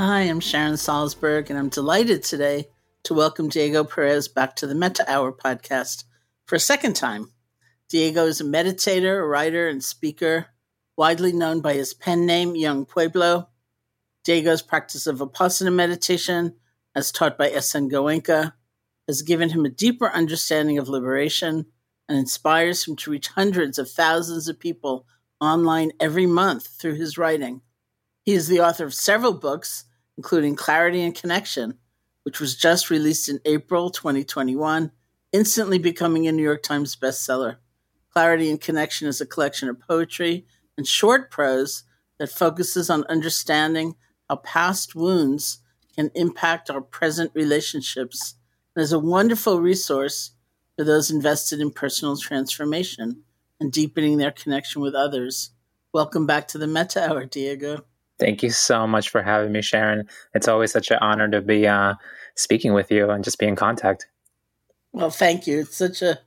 Hi, I'm Sharon Salzberg, and I'm delighted today to welcome Diego Perez back to the Metta Hour podcast for a second time. Diego is a meditator, a writer, and speaker, widely known by his pen name, Yung Pueblo. Diego's practice of Vipassana meditation, as taught by S.N. Goenka, has given him a deeper understanding of liberation and inspires him to reach hundreds of thousands of people online every month through his writing. He is the author of several books, including Clarity and Connection, which was just released in April 2021, instantly becoming a New York Times bestseller. Clarity and Connection is a collection of poetry and short prose that focuses on understanding how past wounds can impact our present relationships and is a wonderful resource for those invested in personal transformation and deepening their connection with others. Welcome back to the Metta Hour, Diego. Thank you so much for having me, Sharon. It's always such an honor to be uh, speaking with you and just be in contact. Well, thank you. It's such a,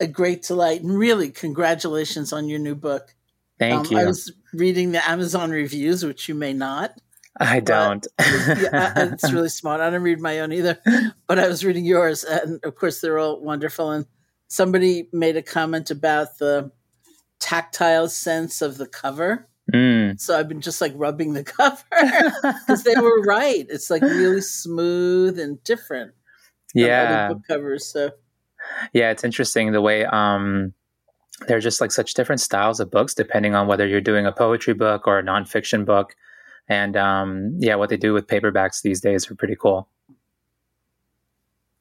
a great delight. And really, congratulations on your new book. Thank um, you. I was reading the Amazon reviews, which you may not. I don't. yeah, it's really smart. I don't read my own either, but I was reading yours, and of course, they're all wonderful. And somebody made a comment about the tactile sense of the cover Mm. So I've been just like rubbing the cover because they were right. It's like really smooth and different. Yeah, book covers. So yeah, it's interesting the way um, they're just like such different styles of books depending on whether you're doing a poetry book or a nonfiction book. And um, yeah, what they do with paperbacks these days are pretty cool.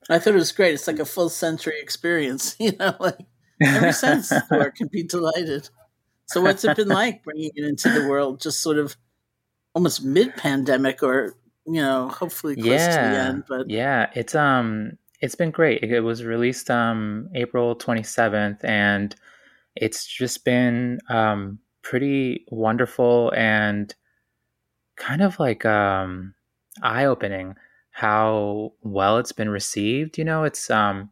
I thought it was great. It's like a full sensory experience, you know, like every sense can be delighted. So what's it been like bringing it into the world, just sort of almost mid-pandemic, or you know, hopefully close yeah, to the end? But yeah, it's um, it's been great. It was released um April twenty seventh, and it's just been um pretty wonderful and kind of like um eye opening how well it's been received. You know, it's um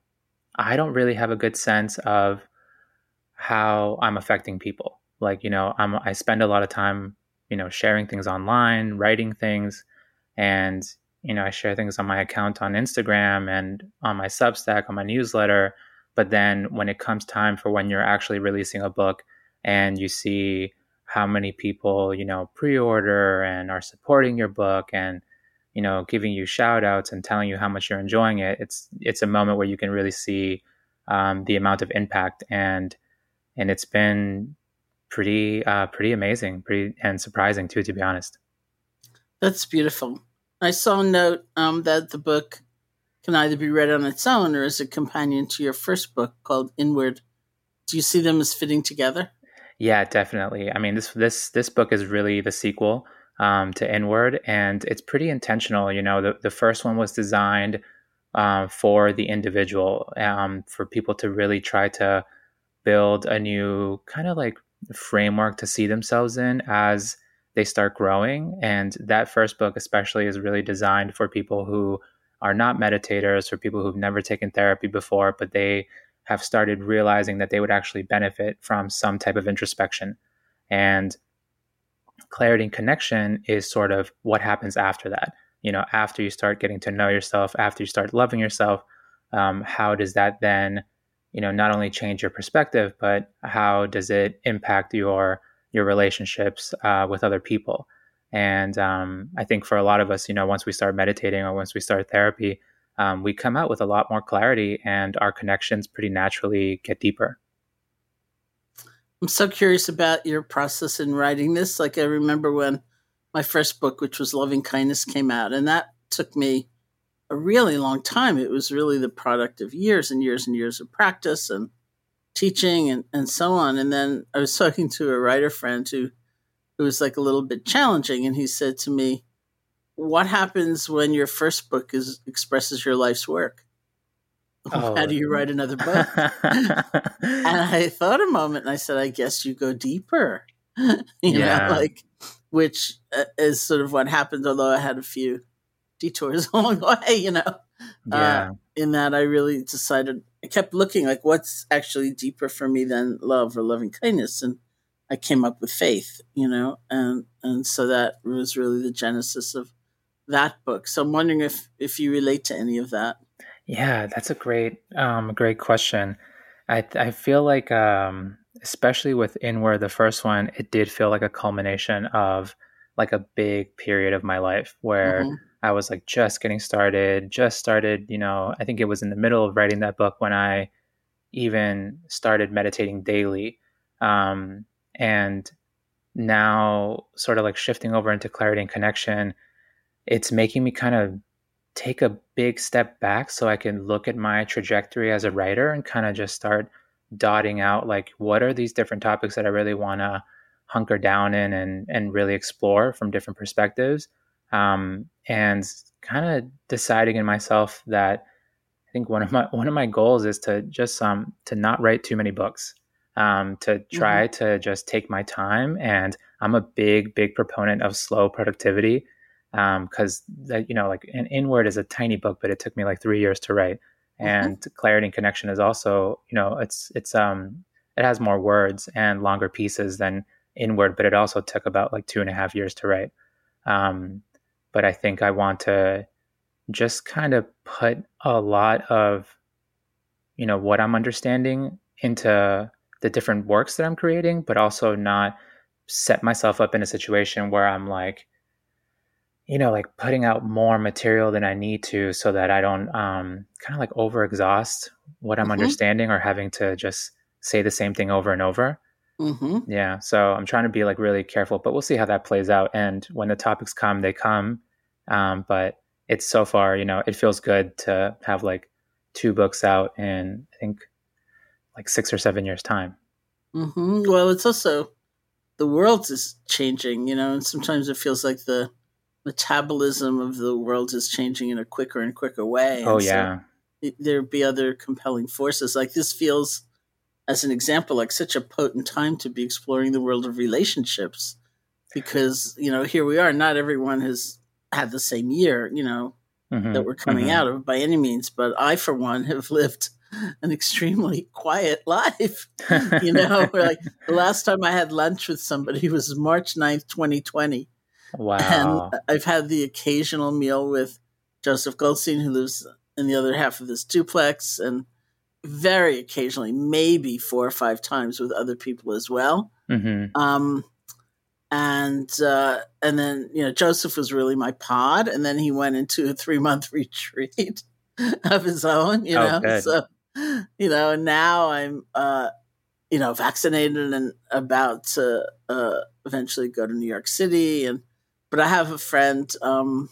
I don't really have a good sense of how I'm affecting people like you know i'm i spend a lot of time you know sharing things online writing things and you know i share things on my account on instagram and on my substack on my newsletter. But then when it comes time for when you're actually releasing a book and you see how many people you know pre-order and are supporting your book and you know giving you shout outs and telling you how much you're enjoying it it's it's a moment where you can really see um, the amount of impact. And and it's been pretty uh, pretty amazing, pretty and surprising too, to be honest. That's beautiful. I saw a note um, that the book can either be read on its own or as a companion to your first book called Inward. Do you see them as fitting together? Yeah, definitely. I mean, this this this book is really the sequel um, to Inward, and it's pretty intentional. You know, the the first one was designed uh, for the individual, um, for people to really try to build a new kind of like framework to see themselves in as they start growing. And that first book, especially, is really designed for people who are not meditators or people who've never taken therapy before, but they have started realizing that they would actually benefit from some type of introspection. And clarity and connection is sort of what happens after that. You know, after you start getting to know yourself, after you start loving yourself, um, how does that then you know not only change your perspective but how does it impact your your relationships uh, with other people? And um, i think for a lot of us you know once we start meditating or once we start therapy um, we come out with a lot more clarity and our connections pretty naturally get deeper. I'm so curious about your process in writing this. Like i remember when my first book which was loving kindness came out and that took me a really long time. It was really the product of years and years and years of practice and teaching and, and so on. And then I was talking to a writer friend who, who was like a little bit challenging, and he said to me, what happens when your first book is expresses your life's work? Oh. How do you write another book? and I thought a moment and I said, I guess you go deeper. you yeah. know, like, which uh, is sort of what happened, although I had a few detours along the way, you know. Uh, yeah. Uh, in that, I really decided, I kept looking like what's actually deeper for me than love or loving kindness. And I came up with faith, you know, and, and so that was really the genesis of that book. So I'm wondering if, if you relate to any of that. Yeah, that's a great, um, great question. I, I feel like, um, especially with Inward, the first one, it did feel like a culmination of like a big period of my life where mm-hmm. I was like just getting started, just started, you know, I think it was in the middle of writing that book when I even started meditating daily. Um, and now, sort of like shifting over into clarity and connection, it's making me kind of take a big step back so I can look at my trajectory as a writer and kind of just start dotting out like what are these different topics that I really want to hunker down in and and really explore from different perspectives um, and kind of deciding in myself that I think one of my one of my goals is to just um to not write too many books um, to try mm-hmm. to just take my time and I'm a big big proponent of slow productivity because um, that you know like an inward is a tiny book but it took me like three years to write mm-hmm. and clarity and connection is also you know it's it's um it has more words and longer pieces than inward but it also took about like two and a half years to write um but i think i want to just kind of put a lot of you know what i'm understanding into the different works that i'm creating but also not set myself up in a situation where i'm like you know, like putting out more material than I need to so that I don't um, kind of like over exhaust what I'm mm-hmm. understanding or having to just say the same thing over and over. Mm-hmm. Yeah. So I'm trying to be like really careful, but we'll see how that plays out. And when the topics come, they come. Um, but it's so far, you know, it feels good to have like two books out in, I think, like six or seven years' time. Mm-hmm. Well, it's also the world is changing, you know, and sometimes it feels like the metabolism of the world is changing in a quicker and quicker way. Oh, yeah. So there'd be other compelling forces. Like this feels, as an example, like such a potent time to be exploring the world of relationships because, you know, here we are. Not everyone has had the same year, you know, mm-hmm. that we're coming mm-hmm. out of by any means. But I, for one, have lived an extremely quiet life. you know, like the last time I had lunch with somebody was March 9th, 2020. Wow. And I've had the occasional meal with Joseph Goldstein, who lives in the other half of this duplex, and very occasionally, maybe four or five times with other people as well. Mm-hmm. Um, and uh, and then you know Joseph was really my pod, and then he went into a three month retreat of his own. You oh, know, good. so you know, and now I'm uh, you know vaccinated and about to uh, eventually go to New York City and but I have a friend um,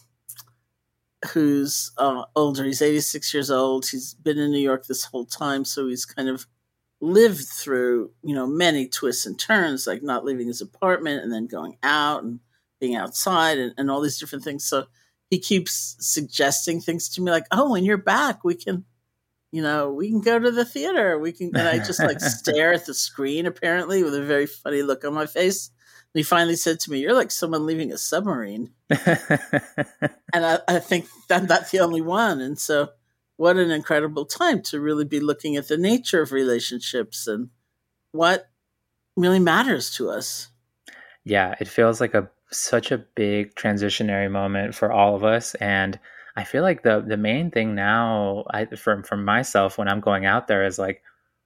who's uh, older. He's 86 years old. He's been in New York this whole time, so he's kind of lived through, you know, many twists and turns, like not leaving his apartment and then going out and being outside and, and all these different things. So he keeps suggesting things to me like, "Oh, when you're back, we can." You know, we can go to the theater. We can, and I just like stare at the screen apparently with a very funny look on my face he finally said to me, You're like someone leaving a submarine. and I, I think that that's the only one. And so, what an incredible time to really be looking at the nature of relationships and what really matters to us. Yeah, it feels like a such a big transitionary moment for all of us and I feel like the the main thing now I from from myself when I'm going out there is like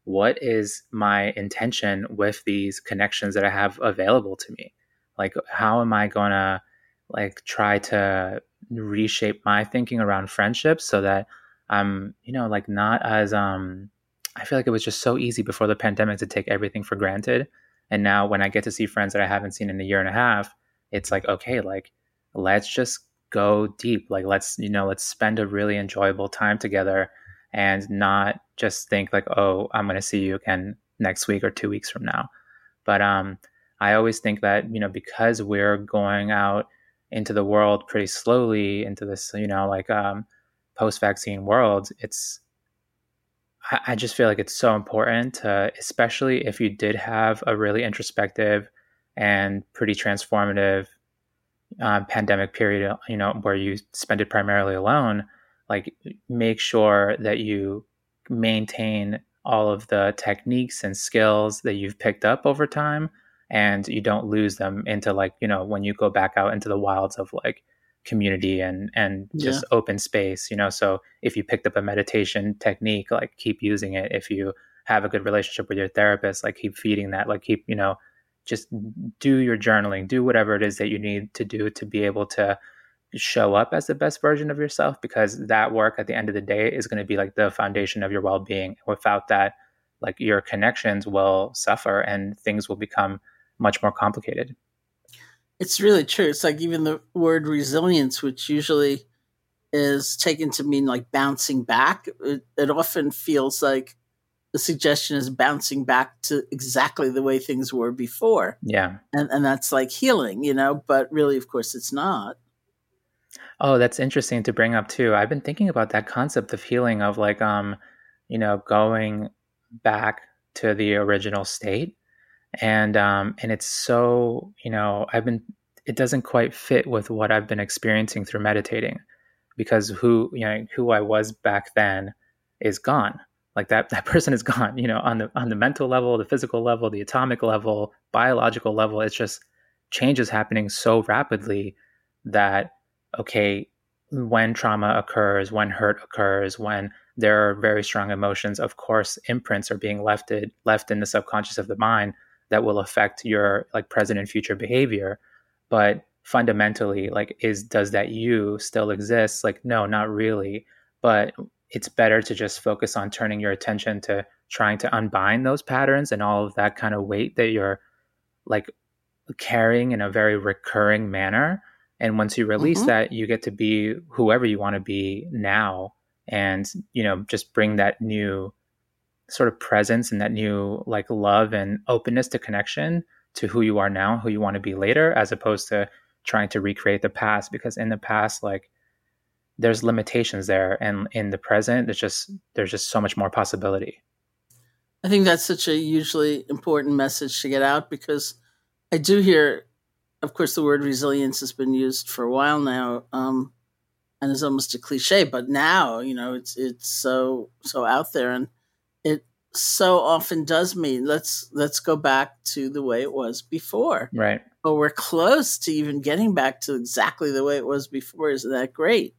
what is my intention with these connections that I have available to me? Like, how am I going to like try to reshape my thinking around friendships so that I'm, you know, like not as, um, I feel like it was just so easy before the pandemic to take everything for granted. And now when I get to see friends that I haven't seen in a year and a half, it's like, okay, like, let's just go deep. Like, let's, you know, let's spend a really enjoyable time together and not just think like, oh, I'm going to see you again next week or two weeks from now. But um, I always think that you know because we're going out into the world pretty slowly into this, you know, like um, post-vaccine world, it's I, I just feel like it's so important to, especially if you did have a really introspective and pretty transformative uh, pandemic period, you know, where you spend it primarily alone, like make sure that you maintain all of the techniques and skills that you've picked up over time and you don't lose them into like you know when you go back out into the wilds of like community and and just yeah. open space you know so if you picked up a meditation technique like keep using it if you have a good relationship with your therapist like keep feeding that like keep you know just do your journaling do whatever it is that you need to do to be able to show up as the best version of yourself because that work at the end of the day is going to be like the foundation of your well-being. Without that like your connections will suffer and things will become much more complicated. It's really true. It's like even the word resilience which usually is taken to mean like bouncing back it, it often feels like the suggestion is bouncing back to exactly the way things were before. Yeah. And and that's like healing you know but really of course it's not Oh, that's interesting to bring up too. I've been thinking about that concept of healing of like um, you know, going back to the original state. And um and it's so, you know, I've been it doesn't quite fit with what I've been experiencing through meditating because who, you know, who I was back then is gone. Like that that person is gone, you know, on the on the mental level, the physical level, the atomic level, biological level, it's just changes happening so rapidly that okay, when trauma occurs, when hurt occurs, when there are very strong emotions, of course, imprints are being left left in the subconscious of the mind that will affect your like present and future behavior. But fundamentally, like, is does that you still exist? Like, no, not really. But it's better to just focus on turning your attention to trying to unbind those patterns and all of that kind of weight that you're like carrying in a very recurring manner and once you release mm-hmm. that you get to be whoever you want to be now and you know just bring that new sort of presence and that new like love and openness to connection to who you are now who you want to be later as opposed to trying to recreate the past because in the past like there's limitations there and in the present there's just there's just so much more possibility i think that's such a hugely important message to get out because i do hear of course, the word resilience has been used for a while now, um, and is almost a cliche. But now, you know, it's it's so so out there, and it so often does mean let's let's go back to the way it was before, right? But we're close to even getting back to exactly the way it was before. Isn't that great?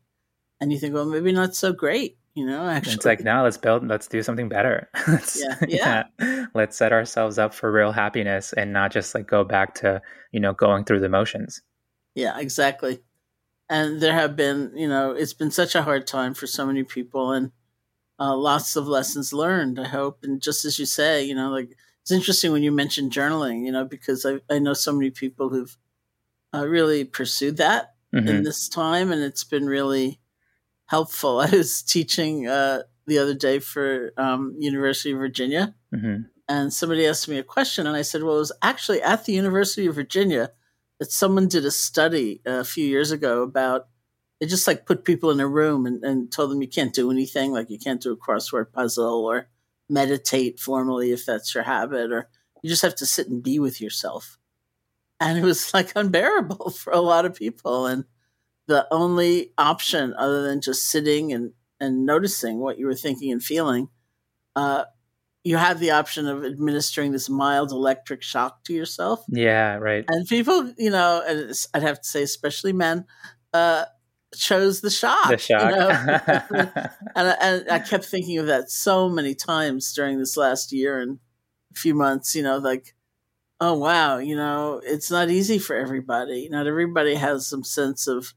And you think, well, maybe not so great you know actually it's like now let's build let's do something better. Let's, yeah, yeah. yeah. Let's set ourselves up for real happiness and not just like go back to you know going through the motions. Yeah exactly. And there have been you know it's been such a hard time for so many people and uh, lots of lessons learned i hope. And just as you say you know like it's interesting when you mentioned journaling you know because i, I know so many people who've uh, really pursued that mm-hmm. in this time and it's been really helpful. I was teaching uh, the other day for um, University of Virginia, mm-hmm. and somebody asked me a question, and I said, "Well, it was actually at the University of Virginia that someone did a study a few years ago about." They just like put people in a room and, and told them you can't do anything, like you can't do a crossword puzzle or meditate formally if that's your habit, or you just have to sit and be with yourself. And it was like unbearable for a lot of people. And the only option other than just sitting and, and noticing what you were thinking and feeling, uh, you have the option of administering this mild electric shock to yourself. Yeah, right. And people, you know, I'd have to say, especially men, uh, chose the shock. The shock. You know? and, I, and I kept thinking of that so many times during this last year and a few months, you know, like, oh, wow, you know, it's not easy for everybody. Not everybody has some sense of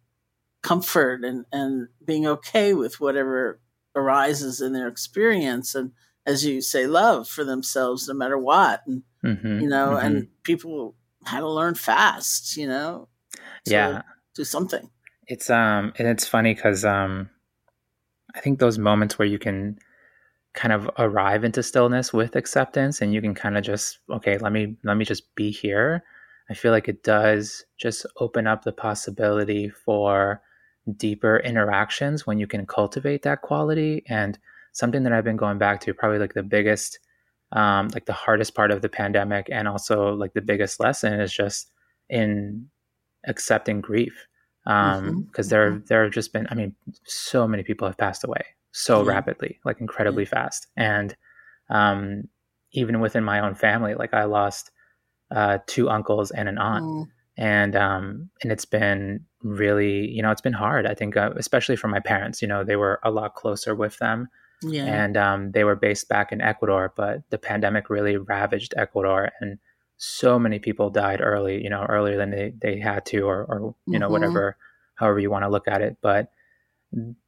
comfort and, and being okay with whatever arises in their experience and as you say love for themselves no matter what. And mm-hmm, you know mm-hmm. and people had to learn fast you know yeah. do something. It's um and it's funny because um i think those moments where you can kind of arrive into stillness with acceptance and you can kind of just okay let me let me just be here I feel like it does just open up the possibility for deeper interactions when you can cultivate that quality. And something that I've been going back to, probably like the biggest, um, like the hardest part of the pandemic, and also like the biggest lesson is just in accepting grief. Because um, mm-hmm. there, mm-hmm. there have just been, I mean, so many people have passed away so rapidly, like incredibly fast. And um, even within my own family, like I lost uh, two uncles and an aunt. Mm. And um, and it's been really, you know, it's been hard. I think, uh, especially for my parents. You know, they were a lot closer with them, yeah. and um, they were based back in Ecuador. But the pandemic really ravaged Ecuador, and so many people died early. You know, earlier than they, they had to, or, or you mm-hmm. know, whatever, however you want to look at it. But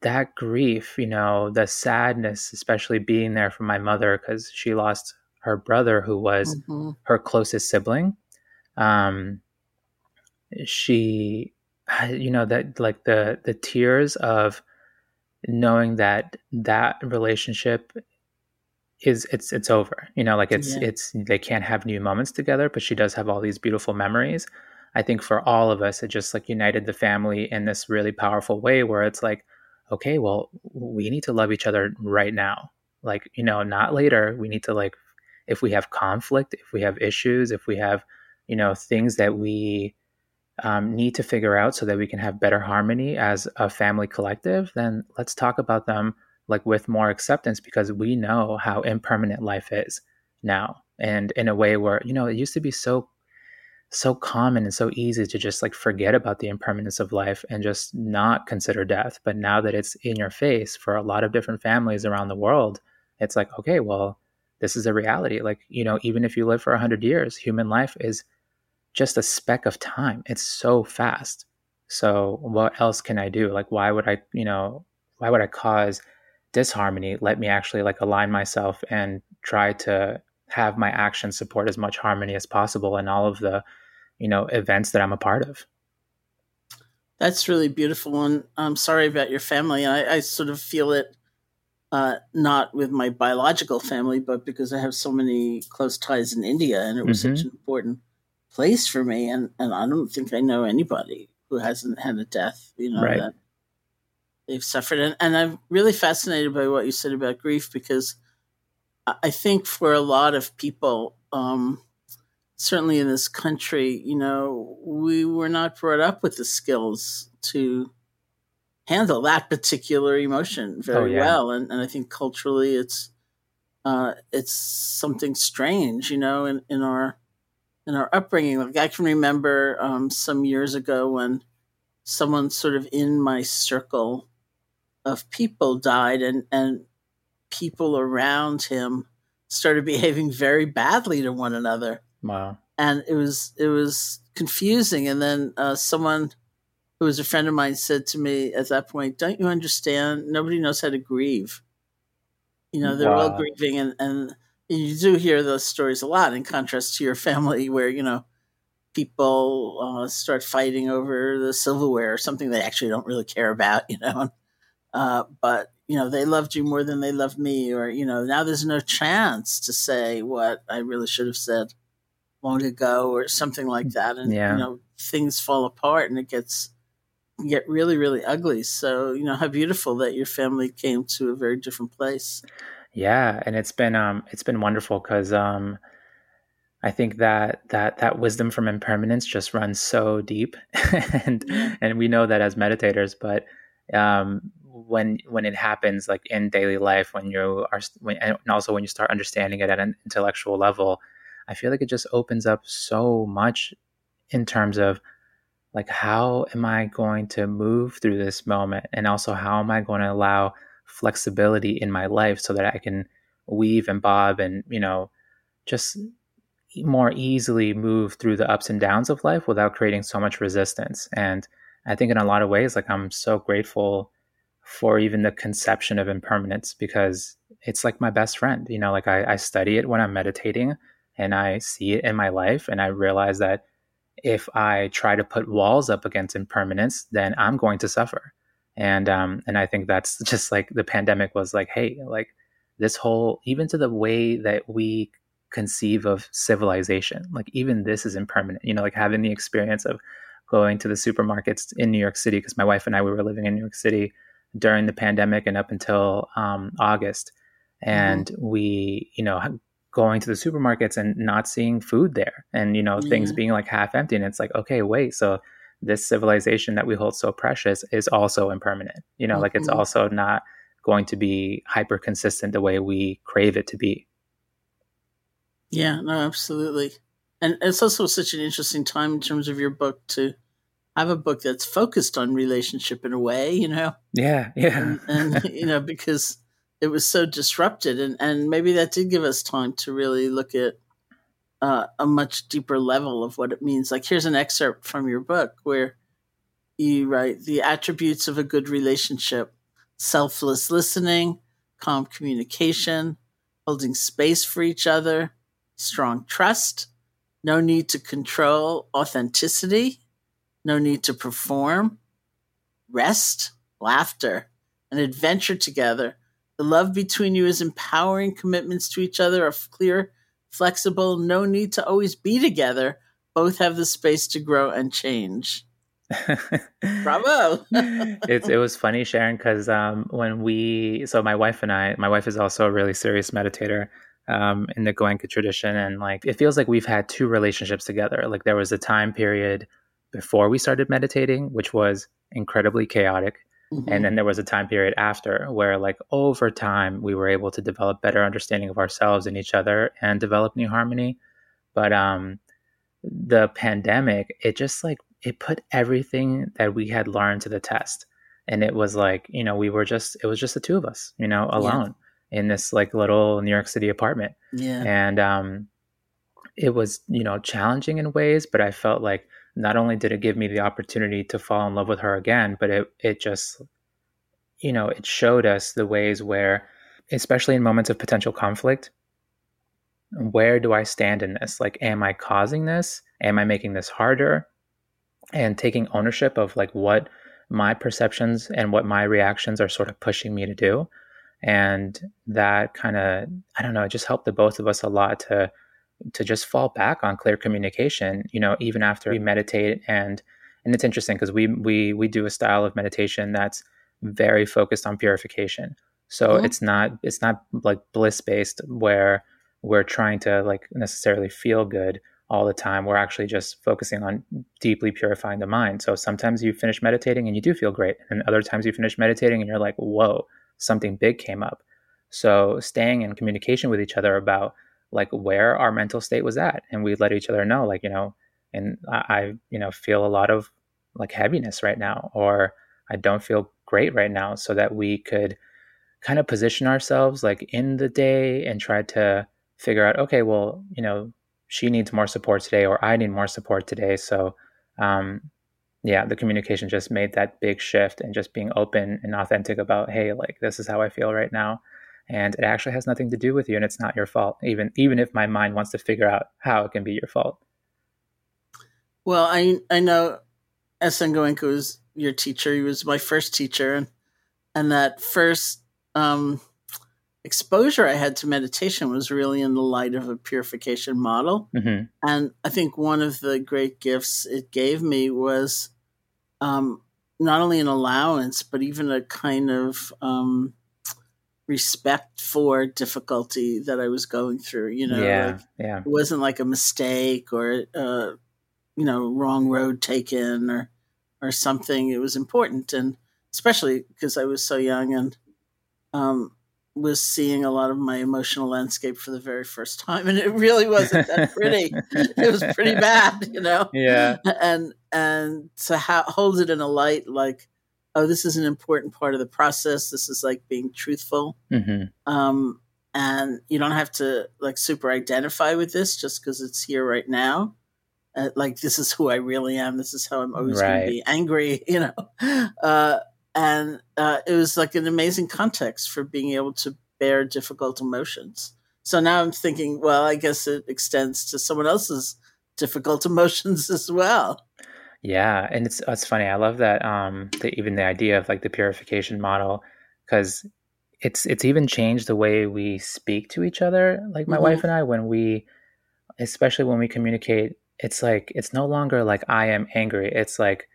that grief, you know, the sadness, especially being there for my mother because she lost her brother, who was mm-hmm. her closest sibling. Um, she, you know, that like the the tears of knowing that that relationship is it's it's over. You know, like it's yeah. it's they can't have new moments together, but she does have all these beautiful memories. I think for all of us, it just like united the family in this really powerful way where it's like, okay, well, we need to love each other right now. Like, you know, not later. We need to like if we have conflict, if we have issues, if we have, you know, things that we um, need to figure out so that we can have better harmony as a family collective, then let's talk about them like with more acceptance because we know how impermanent life is now. And in a way where, you know, it used to be so so common and so easy to just like forget about the impermanence of life and just not consider death. But now that it's in your face for a lot of different families around the world, it's like, okay, well, this is a reality. Like, you know, even if you live for 100 years, human life is just a speck of time. It's so fast. So, what else can I do? Like, why would I, you know, why would I cause disharmony? Let me actually like align myself and try to have my actions support as much harmony as possible in all of the, you know, events that I'm a part of. That's really beautiful. And I'm sorry about your family. I, I sort of feel it uh, not with my biological family, but because I have so many close ties in India, and it was mm-hmm. such an important place for me. And and I don't think I know anybody who hasn't had a death, you know, right. that they've suffered. And and I'm really fascinated by what you said about grief because I think for a lot of people, um, certainly in this country, you know, we were not brought up with the skills to handle that particular emotion very oh, yeah. well. And, and I think culturally it's uh, it's something strange, you know, in, in our in our upbringing. Like I can remember um, some years ago when someone sort of in my circle of people died and, and people around him started behaving very badly to one another. Wow. And it was it was confusing. And then uh, someone who was a friend of mine, said to me at that point, Don't you understand? Nobody knows how to grieve. You know, they're wow. all grieving, and, and you do hear those stories a lot in contrast to your family, where, you know, people uh, start fighting over the silverware or something they actually don't really care about, you know. Uh, but, you know, they loved you more than they loved me, or, you know, now there's no chance to say what I really should have said long ago or something like that. And, yeah. you know, things fall apart and it gets get really, really ugly. So, you know, how beautiful that your family came to a very different place. Yeah, and it's been um it's been wonderful because um I think that that that wisdom from impermanence just runs so deep, and and we know that as meditators. But um, when when it happens, like in daily life, when you are, when, and also when you start understanding it at an intellectual level, I feel like it just opens up so much in terms of like how am i going to move through this moment and also how am i going to allow flexibility in my life so that i can weave and bob and you know just more easily move through the ups and downs of life without creating so much resistance and i think in a lot of ways like i'm so grateful for even the conception of impermanence because it's like my best friend you know like I, I study it when i'm meditating and i see it in my life and i realize that if I try to put walls up against impermanence, then I'm going to suffer. And um, and I think that's just like the pandemic was like, hey, like this whole even to the way that we conceive of civilization. Like even this is impermanent. You know, like having the experience of going to the supermarkets in New York City because my wife and I we were living in New York City during the pandemic and up until um, August, and mm-hmm. we you know going to the supermarkets and not seeing food there, and you know mm-hmm. things being like half empty, and it's like okay, wait, so this civilization that we hold so precious is also impermanent. You know, mm-hmm. like it's mm-hmm. also not going to be hyper consistent the way we crave it to be. Yeah, no, absolutely. And it's also such an interesting time in terms of your book to have a book that's focused on relationship in a way, you know? Yeah, yeah. and, and you know, because it was so disrupted and, and maybe that did give us time to really look at uh, a much deeper level of what it means. Like here's an excerpt from your book where you write the attributes of a good relationship selfless listening, calm communication, holding space for each other, strong trust, no need to control authenticity, no need to perform, rest, laughter, an adventure together. The love between you is empowering commitments to each other are clear, flexible, no need to always be together. Both have the space to grow and change. Bravo! it's it was funny, Sharon, because um, when we so my wife and I, my wife is also a really serious meditator um, in the Goenka tradition, and like it feels like we've had two relationships together. Like there was a time period before we started meditating, which was incredibly chaotic. Mm-hmm. And then there was a time period after where, like, over time, we were able to develop better understanding of ourselves and each other and develop new harmony. But um, the pandemic, it just like it put everything that we had learned to the test. And it was like, you know, we were just, it was just the two of us, you know, alone yeah. in this like little New York City apartment. Yeah. And um, it was, you know, challenging in ways, but I felt like not only did it give me the opportunity to fall in love with her again, but it, it just, you know, it showed us the ways where, especially in moments of potential conflict, where do I stand in this? Like, am I causing this? Am I making this harder? and taking ownership of like what my perceptions and what my reactions are sort of pushing me to do and that kind of i don't know it just helped the both of us a lot to to just fall back on clear communication you know even after we meditate and and it's interesting because we we we do a style of meditation that's very focused on purification so mm-hmm. it's not it's not like bliss based where we're trying to like necessarily feel good all the time. We're actually just focusing on deeply purifying the mind. So sometimes you finish meditating and you do feel great. And other times you finish meditating and you're like, whoa, something big came up. So staying in communication with each other about like where our mental state was at. And we let each other know, like, you know, and I, I you know, feel a lot of like heaviness right now, or I don't feel great right now. So that we could kind of position ourselves like in the day and try to figure out, okay, well, you know, she needs more support today or I need more support today. So, um, yeah, the communication just made that big shift and just being open and authentic about, hey, like this is how I feel right now. And it actually has nothing to do with you and it's not your fault, even even if my mind wants to figure out how it can be your fault. Well, I I know S.N. Was your teacher. He was my first teacher and and that first um exposure I had to meditation was really in the light of a purification model. Mm-hmm. And I think one of the great gifts it gave me was um, not only an allowance, but even a kind of um, respect for difficulty that I was going through. You know, yeah, like, yeah. it wasn't like a mistake or, uh, you know, wrong road taken or, or something. It was important. And especially because I was so young and, um, was seeing a lot of my emotional landscape for the very first time and it really wasn't that pretty it was pretty bad you know yeah and and to ha- hold it in a light like oh this is an important part of the process this is like being truthful mm-hmm. um and you don't have to like super identify with this just because it's here right now uh, like this is who i really am this is how i'm always right. going to be angry you know uh and uh, it was like an amazing context for being able to bear difficult emotions. So now I'm thinking, well, I guess it extends to someone else's difficult emotions as well. Yeah, and it's it's funny. I love that um, the, even the idea of like the purification model because it's it's even changed the way we speak to each other like my mm-hmm. wife and i when we especially when we communicate it's like it's no longer like i am angry it's like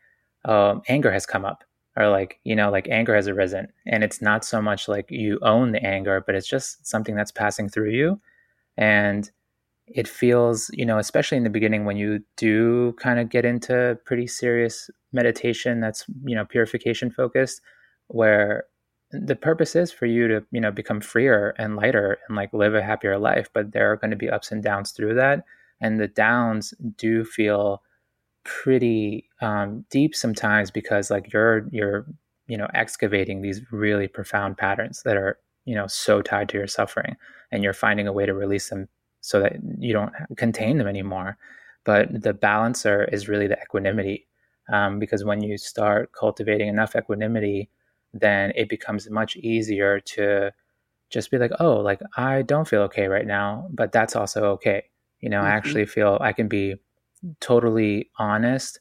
um, anger has come up or like you know like anger has arisen and it's not so much like you own the anger but it's just something that's passing through you and it feels you know especially in the beginning when you do kind of get into pretty serious meditation that's you know purification focused where the purpose is for you to you know become freer and lighter and like live a happier life but there are going to be ups and downs through that and the downs do feel pretty um, deep sometimes because like you're you're you know excavating these really profound patterns that are you know so tied to your suffering and you're finding a way to release them so that you don't contain them anymore but the balancer is really the equanimity um, because when you start cultivating enough equanimity then it becomes much easier to just be like oh like i don't feel okay right now but that's also okay you know mm-hmm. i actually feel i can be totally honest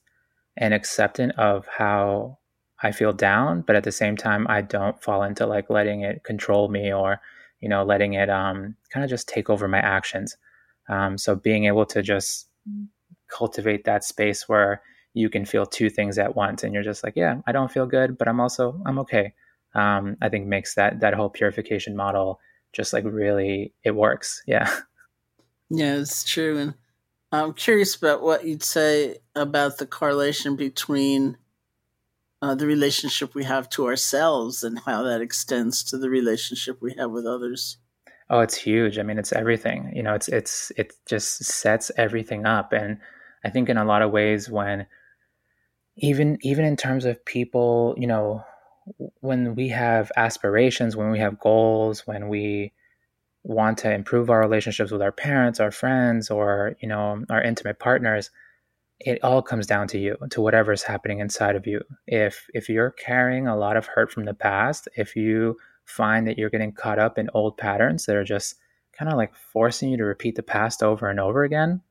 and acceptant of how I feel down, but at the same time, I don't fall into like letting it control me or, you know, letting it um, kind of just take over my actions. Um, so being able to just cultivate that space where you can feel two things at once and you're just like, yeah, I don't feel good, but I'm also, I'm okay. Um, I think makes that, that whole purification model just like really, it works. Yeah. Yeah, it's true. And I'm curious about what you'd say about the correlation between uh, the relationship we have to ourselves and how that extends to the relationship we have with others. Oh, it's huge. I mean, it's everything. You know, it's it's it just sets everything up, and I think in a lot of ways, when even even in terms of people, you know, when we have aspirations, when we have goals, when we want to improve our relationships with our parents, our friends, or you know our intimate partners, it all comes down to you, to whatever's happening inside of you. If if you're carrying a lot of hurt from the past, if you find that you're getting caught up in old patterns that are just kind of like forcing you to repeat the past over and over again,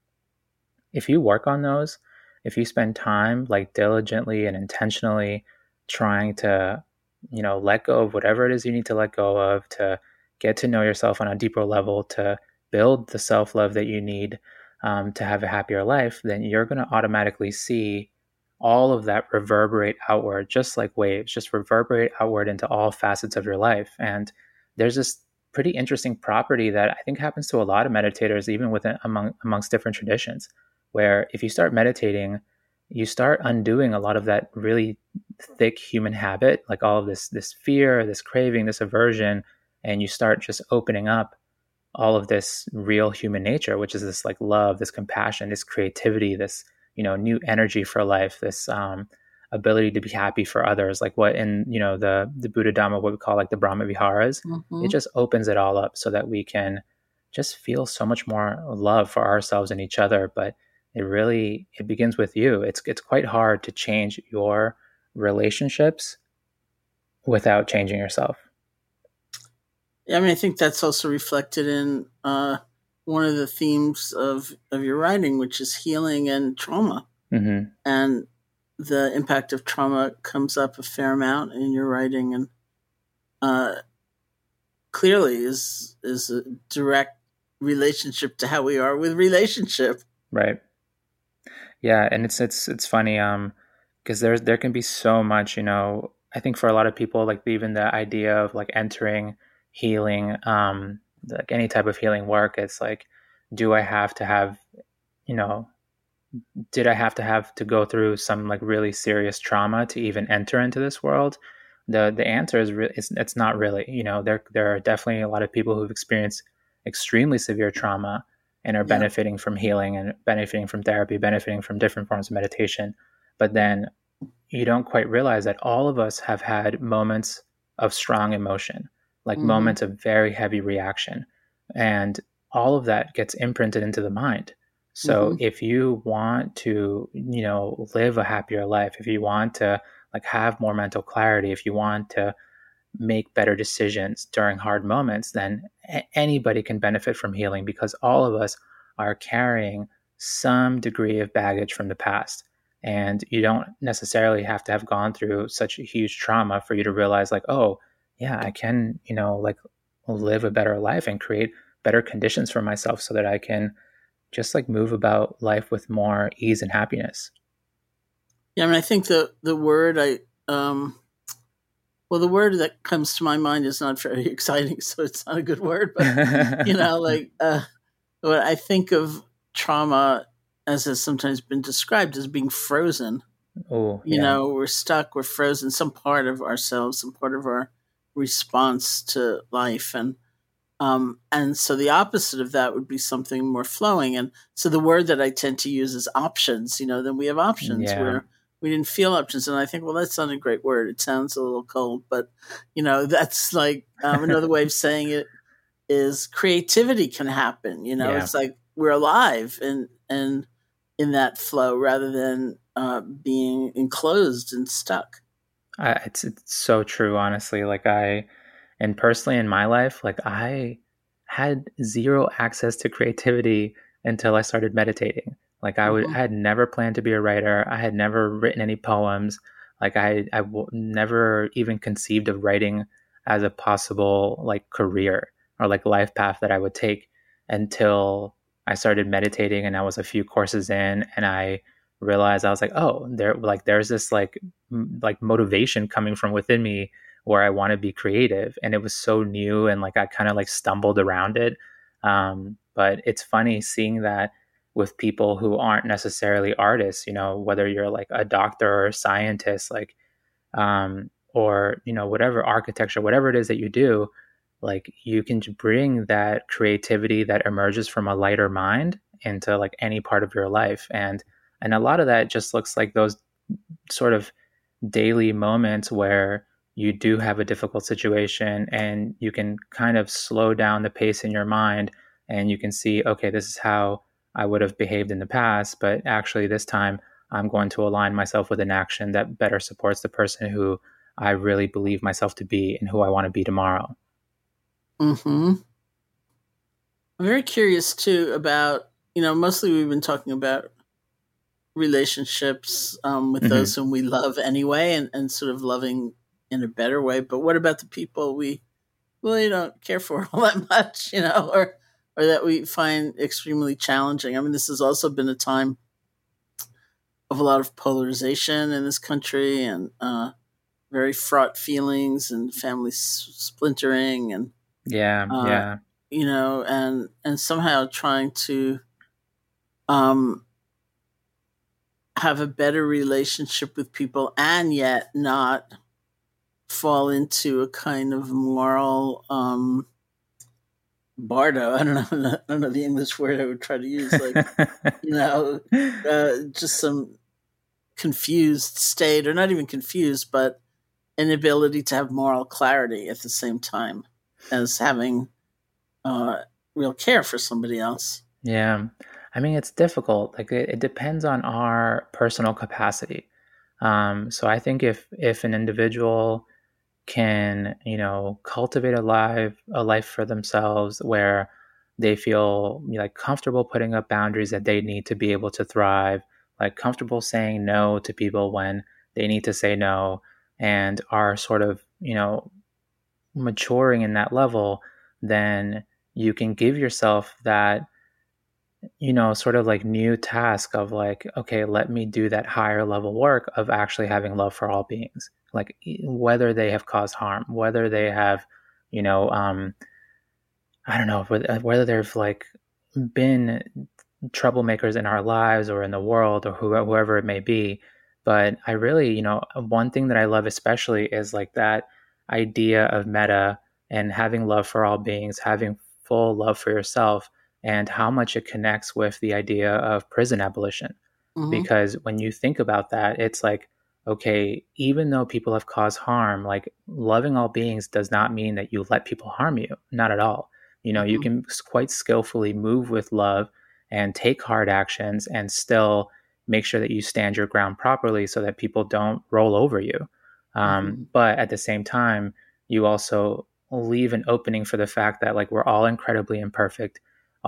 if you work on those, if you spend time like diligently and intentionally trying to, you know, let go of whatever it is you need to let go of to get to know yourself on a deeper level, to build the self love that you need um, to have a happier life, then you're going to automatically see all of that reverberate outward, just like waves, just reverberate outward into all facets of your life. And there's this pretty interesting property that I think happens to a lot of meditators, even within among amongst different traditions, where if you start meditating, you start undoing a lot of that really thick human habit, like all of this this fear, this craving, this aversion and you start just opening up all of this real human nature which is this like love this compassion this creativity this you know new energy for life this um, ability to be happy for others like what in you know the the buddha dhamma what we call like the brahma viharas mm-hmm. it just opens it all up so that we can just feel so much more love for ourselves and each other but it really it begins with you it's it's quite hard to change your relationships without changing yourself I mean, I think that's also reflected in uh, one of the themes of, of your writing, which is healing and trauma. Mm-hmm. And the impact of trauma comes up a fair amount in your writing, and uh, clearly is is a direct relationship to how we are with relationship. Right. Yeah, and it's it's it's funny um because there's there can be so much, you know, I think for a lot of people like even the idea of like entering healing, um, like any type of healing work, it's like, do I have to have, you know, did I have to have to go through some like really serious trauma to even enter into this world? The the answer is re- it's, it's not really. You know, there there are definitely a lot of people who've experienced extremely severe trauma and are yeah. benefiting from healing and benefiting from therapy, benefiting from different forms of meditation. But then you don't quite realize that all of us have had moments of strong emotion like mm-hmm. moments of very heavy reaction. And all of that gets imprinted into the mind. So mm-hmm. if you want to, you know, live a happier life, if you want to like have more mental clarity, if you want to make better decisions during hard moments, then a- anybody can benefit from healing because all of us are carrying some degree of baggage from the past. And you don't necessarily have to have gone through such a huge trauma for you to realize, like, oh, yeah, I can, you know, like live a better life and create better conditions for myself so that I can just like move about life with more ease and happiness. Yeah, I mean, I think the the word I um, well, the word that comes to my mind is not very exciting, so it's not a good word. But you know, like uh, what I think of trauma as has sometimes been described as being frozen. Oh, you know, we're stuck, we're frozen. Some part of ourselves, some part of our response to life, and um, and so the opposite of that would be something more flowing. And so the word that I tend to use is options. You know, then we have options Yeah. where we didn't feel options. And I think, well, that's not a great word. It sounds a little cold, but you know, that's like um, another way of saying it is creativity can happen. You know, Yeah. it's like we're alive and and in that flow rather than uh, being enclosed and stuck. I, it's it's so true, honestly. Like I, and personally in my life, like I had zero access to creativity until I started meditating. Like I would, Mhm. I had never planned to be a writer. I had never written any poems. Like I, I w- never even conceived of writing as a possible like career or like life path that I would take until I started meditating and I was a few courses in and I realized I was like, oh, there like there's this like m- like motivation coming from within me where I want to be creative and it was so new and like I kind of like stumbled around it. Um, but it's funny seeing that with people who aren't necessarily artists, you know, whether you're like a doctor or a scientist, like um, or you know whatever architecture, whatever it is that you do, like you can bring that creativity that emerges from a lighter mind into like any part of your life and and a lot of that just looks like those sort of daily moments where you do have a difficult situation and you can kind of slow down the pace in your mind and you can see okay this is how i would have behaved in the past but actually this time i'm going to align myself with an action that better supports the person who i really believe myself to be and who i want to be tomorrow Hmm. I'm very curious too about you know mostly we've been talking about relationships um, with Mhm. those whom we love anyway, and, and sort of loving in a better way. But what about the people we really don't care for all that much, you know, or or that we find extremely challenging? I mean, this has also been a time of a lot of polarization in this country and uh, very fraught feelings and family s- splintering and yeah Uh, yeah you know, and and somehow trying to um have a better relationship with people and yet not fall into a kind of moral um bardo. I don't know I don't know the English word I would try to use like you know uh, just some confused state or not even confused but inability to have moral clarity at the same time as having uh, real care for somebody else. Yeah. I mean, it's difficult. Like it, it depends on our personal capacity. Um, so I think if if an individual can, you know, cultivate a life a life for themselves where they feel like comfortable putting up boundaries that they need to be able to thrive, like comfortable saying no to people when they need to say no, and are sort of, you know, maturing in that level, then you can give yourself that you know sort of like new task of like okay let me do that higher level work of actually having love for all beings. Like whether they have caused harm whether they have you know um i don't know whether whether they've like been troublemakers in our lives or in the world or whoever it may be. But i really you know one thing that i love especially is like that idea of metta and having love for all beings having full love for yourself and how much it connects with the idea of prison abolition Mhm. because when you think about that it's like okay even though people have caused harm like loving all beings does not mean that you let people harm you not at all you know you Mhm. can quite skillfully move with love and take hard actions and still make sure that you stand your ground properly so that people don't roll over you um, Mhm. but at the same time you also leave an opening for the fact that like we're all incredibly imperfect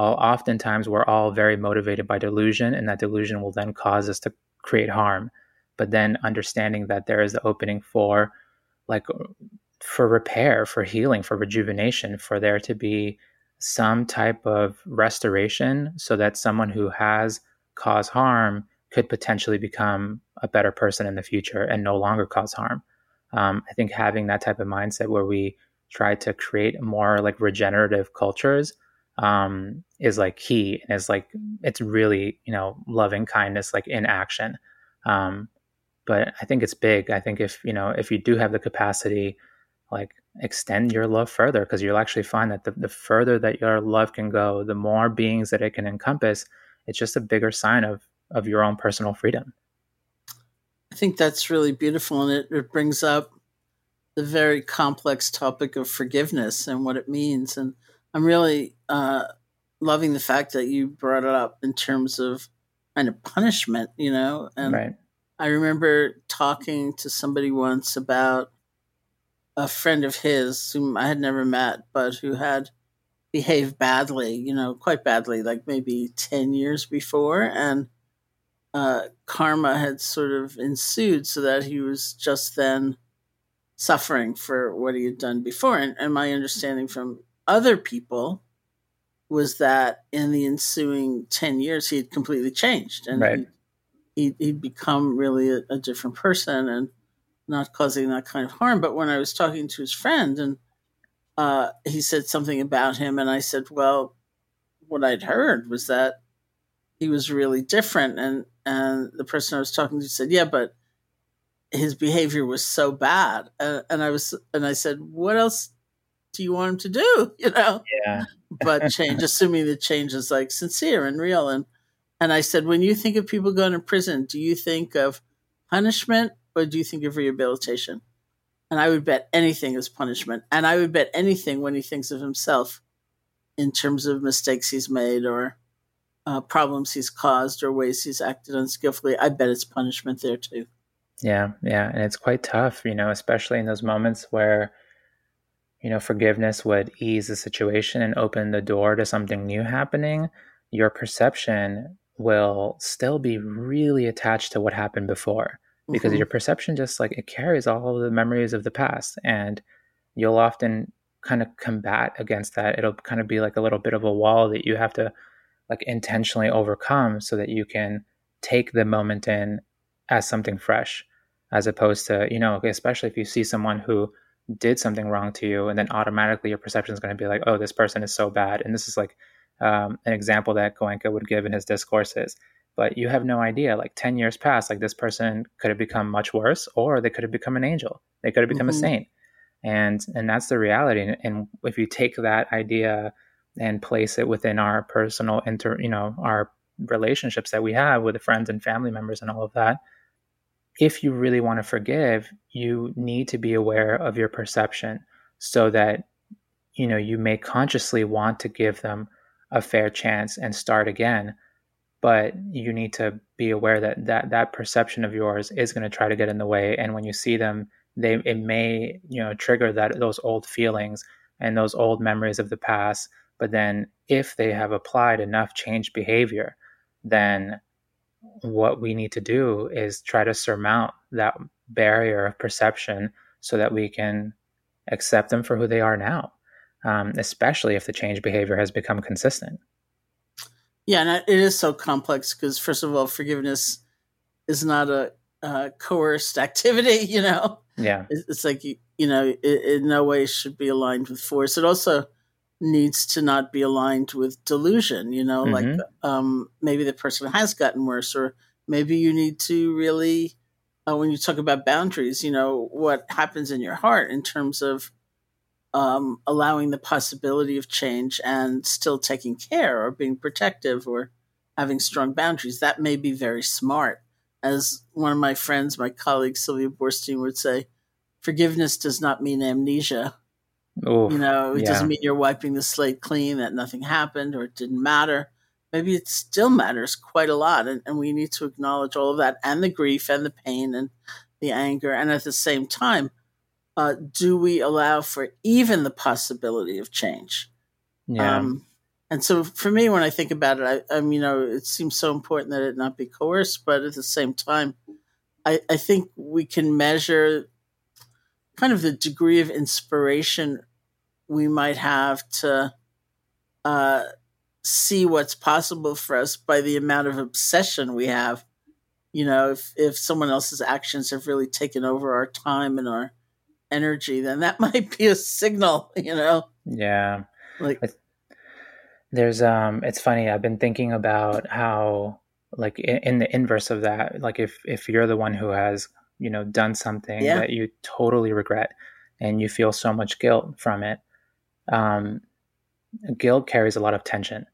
oftentimes we're all very motivated by delusion and that delusion will then cause us to create harm but then understanding that there is the opening for like for repair, for healing, for rejuvenation, for there to be some type of restoration so that someone who has caused harm could potentially become a better person in the future and no longer cause harm. Um, I think having that type of mindset where we try to create more like regenerative cultures um, is like key and is like it's really you know loving kindness like in action. Um, but I think it's big. I think if you know if you do have the capacity, like extend your love further because you'll actually find that the, the further that your love can go, the more beings that it can encompass, it's just a bigger sign of of your own personal freedom. I think that's really beautiful, and it, it brings up the very complex topic of forgiveness and what it means. And I'm really uh, loving the fact that you brought it up in terms of kind of punishment, you know. And right. I remember talking to somebody once about a friend of his whom I had never met, but who had behaved badly, you know, quite badly, like maybe 10 years before. And uh, karma had sort of ensued so that he was just then suffering for what he had done before. And, and my understanding from other people was that in the ensuing 10 years, he had completely changed and right. he, would he'd become really a, a, different person and not causing that kind of harm. But when I was talking to his friend and uh, he said something about him, and I said, Well, what I'd heard was that he was really different. And, and the person I was talking to said, Yeah, but his behavior was so bad. Uh, and I was, and I said, what else do you want him to do? You know? Yeah. but change, assuming the change is like sincere and real. And, and I said, when you think of people going to prison, do you think of punishment or do you think of rehabilitation? And I would bet anything is punishment. And I would bet anything when he thinks of himself in terms of mistakes he's made or uh, problems he's caused or ways he's acted unskillfully. I bet it's punishment there too. Yeah, yeah, and it's quite tough, you know, especially in those moments where you know forgiveness would ease the situation and open the door to something new happening. Your perception will still be really attached to what happened before because mm-hmm. your perception just like it carries all of the memories of the past and you'll often kind of combat against that it'll kind of be like a little bit of a wall that you have to like intentionally overcome so that you can take the moment in as something fresh as opposed to you know especially if you see someone who did something wrong to you and then automatically your perception is going to be like oh this person is so bad. And this is like um, an example that Goenka would give in his discourses. But you have no idea like 10 years past like this person could have become much worse or they could have become an angel. They could have become mm-hmm. a saint. And and that's the reality. And, and if you take that idea and place it within our personal inter you know our relationships that we have with friends and family members and all of that if you really want to forgive, you need to be aware of your perception so that you know you may consciously want to give them a fair chance and start again but you need to be aware that that that perception of yours is going to try to get in the way and when you see them they it may you know trigger that those old feelings and those old memories of the past but then if they have applied enough changed behavior then what we need to do is try to surmount that barrier of perception so that we can accept them for who they are now, um, especially if the change behavior has become consistent. Yeah, and it is so complex because, first of all, forgiveness is not a, a coerced activity, you know? Yeah. It's like, you, you know, it, in no way should be aligned with force. It also needs to not be aligned with delusion you know mm-hmm. like um, maybe the person has gotten worse or maybe you need to really uh, when you talk about boundaries you know what happens in your heart in terms of um, allowing the possibility of change and still taking care or being protective or having strong boundaries. That may be very smart. As one of my friends my colleague sylvia boorstein would say forgiveness does not mean amnesia Oof, you know, it yeah. doesn't mean you're wiping the slate clean, that nothing happened or it didn't matter. Maybe it still matters quite a lot. And, and we need to acknowledge all of that and the grief and the pain and the anger. And at the same time, uh, do we allow for even the possibility of change? Yeah. Um, and so for me, when I think about it, I, I'm, you know, it seems so important that it not be coerced, but at the same time, I, I think we can measure kind of the degree of inspiration we might have to uh, see what's possible for us by the amount of obsession we have. You know, if if someone else's actions have really taken over our time and our energy, then that might be a signal. You know. Yeah. Like there's um, it's funny. I've been thinking about how like in, in the inverse of that, like if if you're the one who has you know done something Yeah. that you totally regret and you feel so much guilt from it um, guilt carries a lot of tension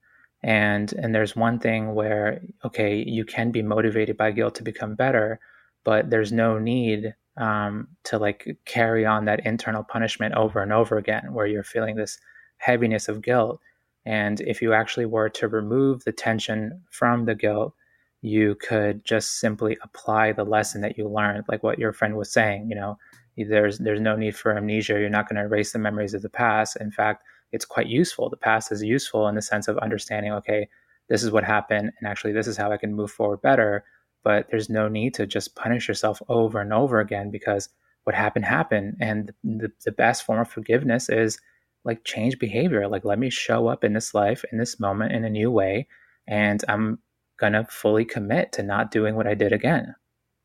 and and there's one thing where okay you can be motivated by guilt to become better but there's no need um, to like carry on that internal punishment over and over again where you're feeling this heaviness of guilt and if you actually were to remove the tension from the guilt you could just simply apply the lesson that you learned like what your friend was saying you know there's there's no need for amnesia. You're not going to erase the memories of the past. In fact it's quite useful. The past is useful in the sense of understanding okay this is what happened and actually this is how i can move forward better. But there's no need to just punish yourself over and over again because what happened happened. And the, the best form of forgiveness is like change behavior. Like let me show up in this life in this moment in a new way. And i'm gonna fully commit to not doing what i did again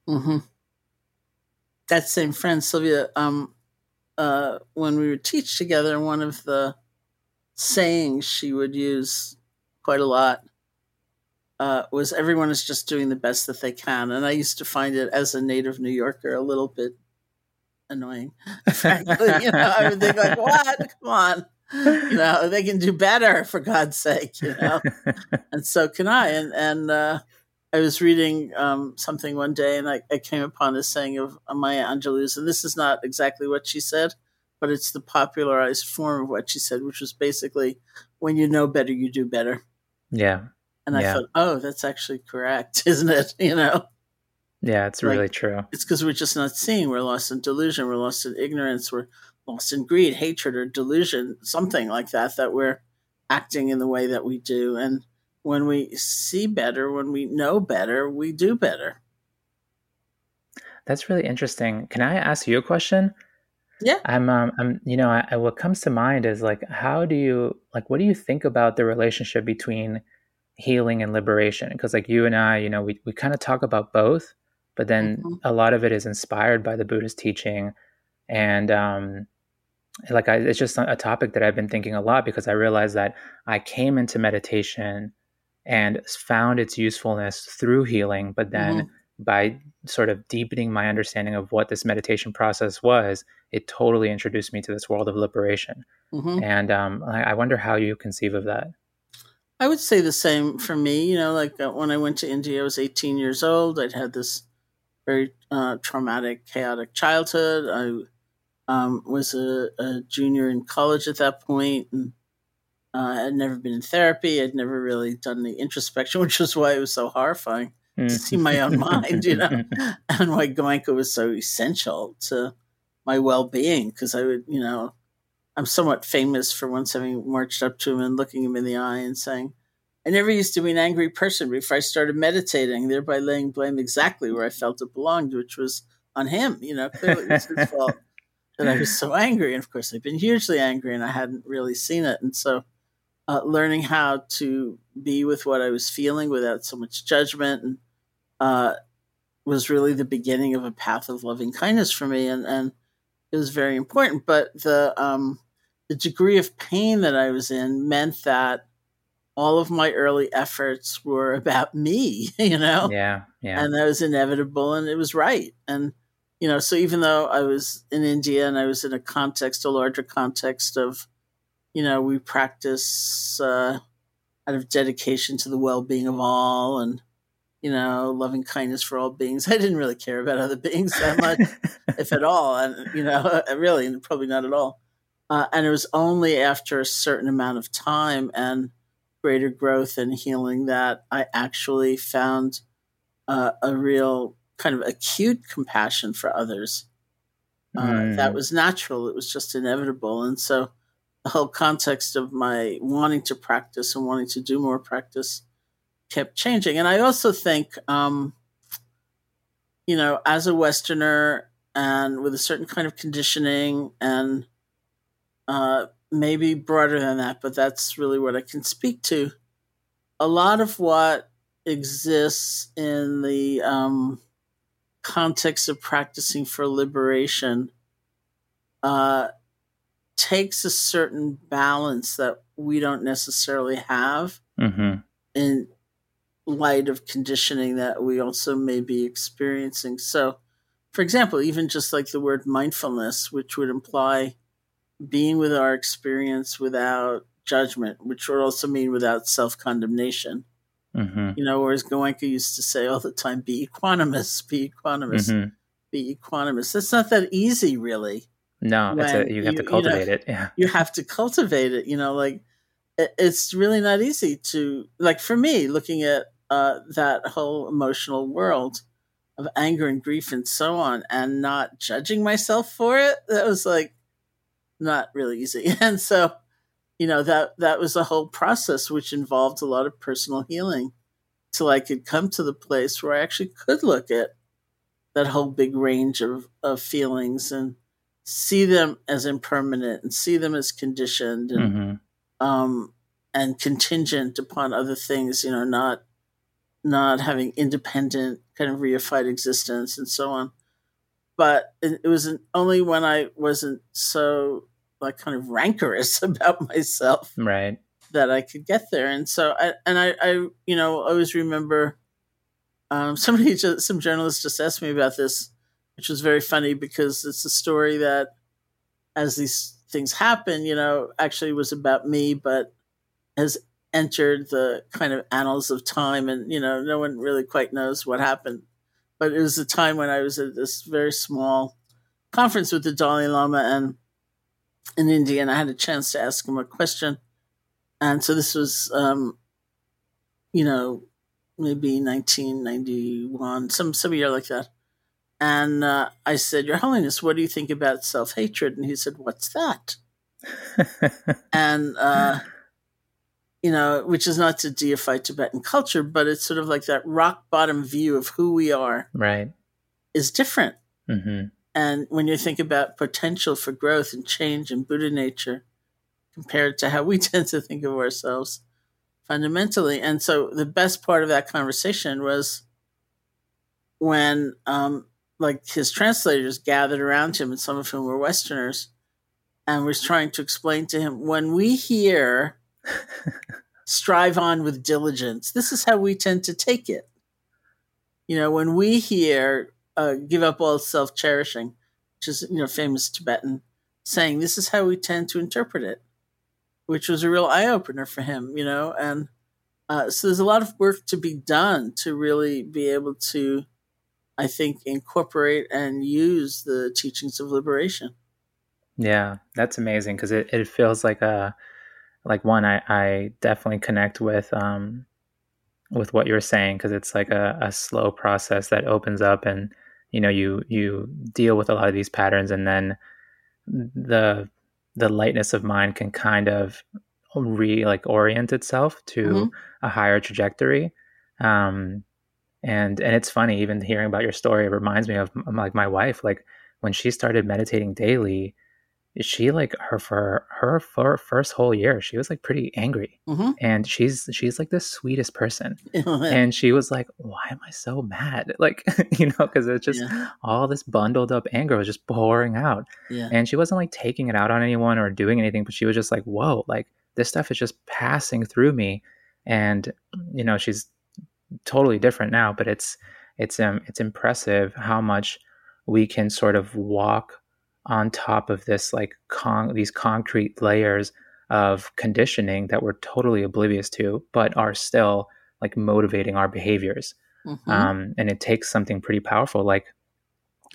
hmm that same friend Sylvia, um, uh, when we would teach together, one of the sayings she would use quite a lot uh, was "Everyone is just doing the best that they can," and I used to find it as a native New Yorker a little bit annoying. Frankly, you know, I would think like, "What? Come on." You know, they can do better for God's sake, you know. and so can I. And and uh, I was reading um, something one day, and I, I came upon a saying of Maya Angelou's, and this is not exactly what she said, but it's the popularized form of what she said, which was basically, "When you know better, you do better." yeah And I Yeah. thought, oh, that's actually correct, isn't it? You know, yeah it's Like- really true it's because we're just not seeing. We're lost in delusion. We're lost in ignorance. We're lost and greed, hatred, or delusion, something like that, that we're acting in the way that we do. And when we see better, when we know better, we do better. That's really interesting. Can I ask you a question? Yeah. I'm, um, I'm, you know, I, I- what comes to mind is like, how do you, like, what do you think about the relationship between healing and liberation? Because, like, you and I, you know, we, we kind of talk about both, but then Mhm. a lot of it is inspired by the Buddhist teaching. And, um, like, I, it's just a topic that I've been thinking a lot because I realized that I came into meditation and found its usefulness through healing, but then Mhm. by sort of deepening my understanding of what this meditation process was, it totally introduced me to this world of liberation. Mhm. And um, I, I wonder how you conceive of that. I would say the same for me. You know, like uh, when I went to India, I was 18 years old. I'd had this very uh, traumatic, chaotic childhood. I um, was a, a junior in college at that point, and uh, I'd never been in therapy. I'd never really done the introspection, which was why it was so horrifying to see my own mind, you know, and why Goenka was so essential to my well-being because I would, you know, I'm somewhat famous for once having marched up to him and looking him in the eye and saying, I never used to be an angry person before I started meditating, thereby laying blame exactly where I felt it belonged, which was on him. You know, clearly it was his fault that I was so angry. And of course, I've been hugely angry and I hadn't really seen it. And so, uh, learning how to be with what I was feeling without so much judgment and uh, was really the beginning of a path of loving kindness for me. And, and it was very important. But the, um, the degree of pain that I was in meant that all of my early efforts were about me, you know? yeah, yeah, and that was inevitable and it was right and you know so even though i was in india and i was in a context a larger context of you know we practice uh, out of dedication to the well-being of all and you know loving kindness for all beings. I didn't really care about other beings that much if at all and you know really probably not at all. Uh, and it was only after a certain amount of time and greater growth and healing that i actually found uh, a real kind of acute compassion for others. Uh, Mm. That was natural. It was just inevitable. And so the whole context of my wanting to practice and wanting to do more practice kept changing. And I also think, um, you know, as a Westerner and with a certain kind of conditioning and uh, maybe broader than that, but that's really what I can speak to. A lot of what exists in the um, context of practicing for liberation uh, takes a certain balance that we don't necessarily have hmm in light of conditioning that we also may be experiencing. So, for example, even just like the word mindfulness, which would imply being with our experience without judgment, which would also mean without self condemnation. Hmm You know, whereas Goenka used to say all the time, be equanimous, be equanimous, hmm be equanimous. That's not that easy, really. No, it's a, you have you- to you know- cultivate it. Yeah. You have to cultivate it, you know, like it, it's really not easy to, like for me, looking at uh, that whole emotional world of anger and grief and so on, and not judging myself for it, that was like not really easy. And so, you know, that that was a whole process which involved a lot of personal healing till I could come to the place where I actually could look at that whole big range of, of feelings and see them as impermanent and see them as conditioned and hmm um and contingent upon other things, you know, not not having independent kind of reified existence and so on. But it, it was only when I wasn't so like kind of rancorous about myself Right. that I could get there. And so I and I, I you know always remember um, somebody just some journalist just asked me about this, which was very funny because it's a story that as these things happen, you know, actually was about me, but has entered the kind of annals of time and you know no one really quite knows what happened but it was a time when i was at this very small conference with the dalai lama and in india and i had a chance to ask him a question. And so this was um you know maybe 1991 some some year like that. And uh, i said your holiness what do you think about self-hatred? And he said what's that? And uh you know, which is not to deify Tibetan culture, but it's sort of like that rock bottom view of who we are right. is different. hmm And when you think about potential for growth and change in Buddha nature compared to how we tend to think of ourselves fundamentally. And so the best part of that conversation was when um, like his translators gathered around him and some of whom were Westerners and was trying to explain to him when we hear strive on with diligence. This is how we tend to take it. You know, when we hear uh, give up all self cherishing, which is, you know, famous Tibetan saying, this is how we tend to interpret it, which was a real eye opener for him, you know. And uh, so there's a lot of work to be done to really be able to, I think, incorporate and use the teachings of liberation. Yeah, that's amazing because it, it feels like a like one I, I definitely connect with um with what you're saying because it's like a, a slow process that opens up and you know you you deal with a lot of these patterns and then the the lightness of mind can kind of re like orient itself to Mhm. a higher trajectory um and and it's funny even hearing about your story it reminds me of like my wife like when she started meditating daily she like her for her for first whole year she was like pretty angry. Hmm and she's she's like the sweetest person. And she was like why am i so mad? Like you know because it's just yeah, all this bundled up anger was just pouring out. Yeah, and she wasn't like taking it out on anyone or doing anything but she was just like whoa like this stuff is just passing through me. And you know she's totally different now but it's it's um it's impressive how much we can sort of walk on top of this like con- these concrete layers of conditioning that we're totally oblivious to but are still like motivating our behaviors. Mhm, um, and it takes something pretty powerful like